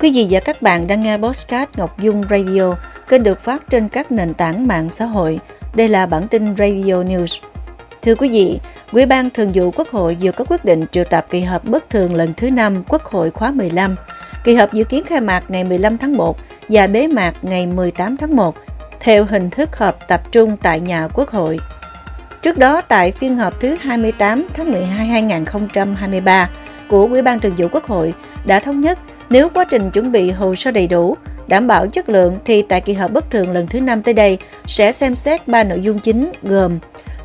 Quý vị và các bạn đang nghe Postcard Ngọc Dung Radio, kênh được phát trên các nền tảng mạng xã hội. Đây là bản tin Radio News. Thưa quý vị, Ủy ban Thường vụ Quốc hội vừa có quyết định triệu tập kỳ họp bất thường lần thứ 5 Quốc hội khóa 15. Kỳ họp dự kiến khai mạc ngày 15 tháng 1 và bế mạc ngày 18 tháng 1 theo hình thức họp tập trung tại nhà Quốc hội. Trước đó, tại phiên họp thứ 28 tháng 12 2023 của Ủy ban Thường vụ Quốc hội đã thống nhất nếu quá trình chuẩn bị hồ sơ đầy đủ, đảm bảo chất lượng thì tại kỳ họp bất thường lần thứ năm tới đây sẽ xem xét ba nội dung chính gồm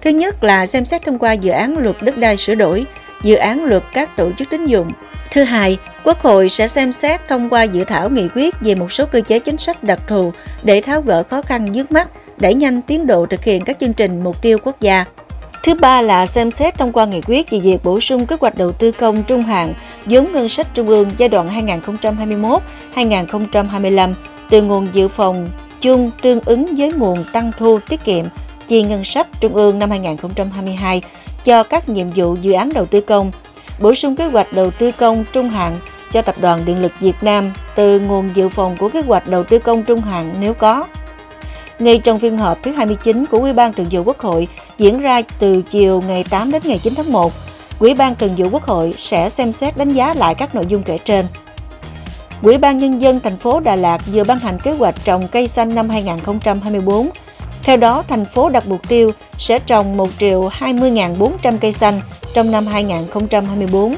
Thứ nhất là xem xét thông qua dự án luật đất đai sửa đổi, dự án luật các tổ chức tín dụng. Thứ hai, Quốc hội sẽ xem xét thông qua dự thảo nghị quyết về một số cơ chế chính sách đặc thù để tháo gỡ khó khăn vướng mắt, đẩy nhanh tiến độ thực hiện các chương trình mục tiêu quốc gia. Thứ ba là xem xét thông qua nghị quyết về việc bổ sung kế hoạch đầu tư công trung hạn vốn ngân sách trung ương giai đoạn 2021-2025 từ nguồn dự phòng chung tương ứng với nguồn tăng thu tiết kiệm chi ngân sách trung ương năm 2022 cho các nhiệm vụ dự án đầu tư công, bổ sung kế hoạch đầu tư công trung hạn cho Tập đoàn Điện lực Việt Nam từ nguồn dự phòng của kế hoạch đầu tư công trung hạn nếu có. Ngay trong phiên họp thứ 29 của Ủy ban Thường vụ Quốc hội diễn ra từ chiều ngày 8 đến ngày 9 tháng 1, Ủy ban Thường vụ Quốc hội sẽ xem xét đánh giá lại các nội dung kể trên. Ủy ban Nhân dân thành phố Đà Lạt vừa ban hành kế hoạch trồng cây xanh năm 2024. Theo đó, thành phố đặt mục tiêu sẽ trồng 1 triệu 20.400 cây xanh trong năm 2024.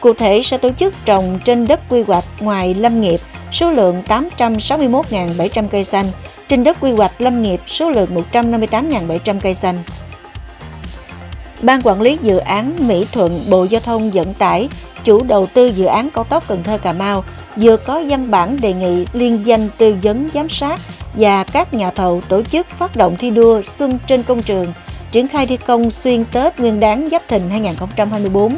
Cụ thể sẽ tổ chức trồng trên đất quy hoạch ngoài lâm nghiệp số lượng 861.700 cây xanh, trên đất quy hoạch lâm nghiệp số lượng 158.700 cây xanh. Ban quản lý dự án Mỹ Thuận Bộ Giao thông Vận tải, chủ đầu tư dự án cao tốc Cần Thơ Cà Mau vừa có văn bản đề nghị liên danh tư vấn giám sát và các nhà thầu tổ chức phát động thi đua xuân trên công trường, triển khai thi công xuyên Tết Nguyên đán Giáp Thìn 2024.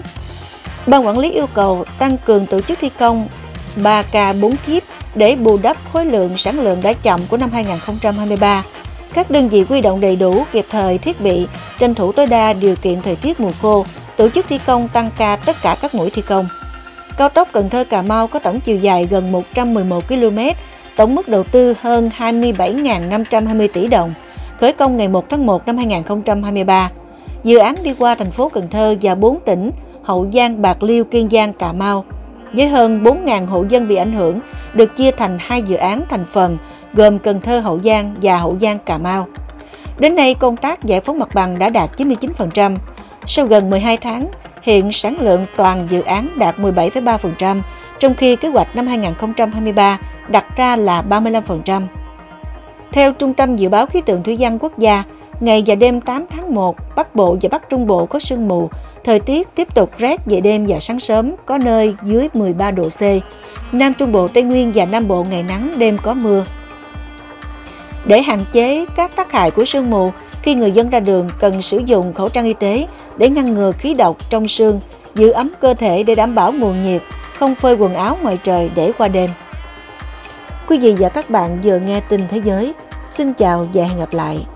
Ban quản lý yêu cầu tăng cường tổ chức thi công 3K 4 kiếp để bù đắp khối lượng sản lượng đã chậm của năm 2023. Các đơn vị quy động đầy đủ kịp thời thiết bị, tranh thủ tối đa điều kiện thời tiết mùa khô, tổ chức thi công tăng ca tất cả các mũi thi công. Cao tốc Cần Thơ Cà Mau có tổng chiều dài gần 111 km, tổng mức đầu tư hơn 27.520 tỷ đồng, khởi công ngày 1 tháng 1 năm 2023. Dự án đi qua thành phố Cần Thơ và 4 tỉnh Hậu Giang, Bạc Liêu, Kiên Giang, Cà Mau. Với hơn 4.000 hộ dân bị ảnh hưởng, được chia thành hai dự án thành phần gồm Cần Thơ Hậu Giang và Hậu Giang Cà Mau. Đến nay, công tác giải phóng mặt bằng đã đạt 99%. Sau gần 12 tháng, hiện sản lượng toàn dự án đạt 17,3%, trong khi kế hoạch năm 2023 đặt ra là 35%. Theo Trung tâm Dự báo Khí tượng Thủy văn Quốc gia, ngày và đêm 8 tháng 1, Bắc Bộ và Bắc Trung Bộ có sương mù, thời tiết tiếp tục rét về đêm và sáng sớm, có nơi dưới 13 độ C. Nam Trung Bộ, Tây Nguyên và Nam Bộ ngày nắng, đêm có mưa. Để hạn chế các tác hại của sương mù, khi người dân ra đường cần sử dụng khẩu trang y tế để ngăn ngừa khí độc trong sương, giữ ấm cơ thể để đảm bảo nguồn nhiệt, không phơi quần áo ngoài trời để qua đêm. Quý vị và các bạn vừa nghe tin thế giới. Xin chào và hẹn gặp lại.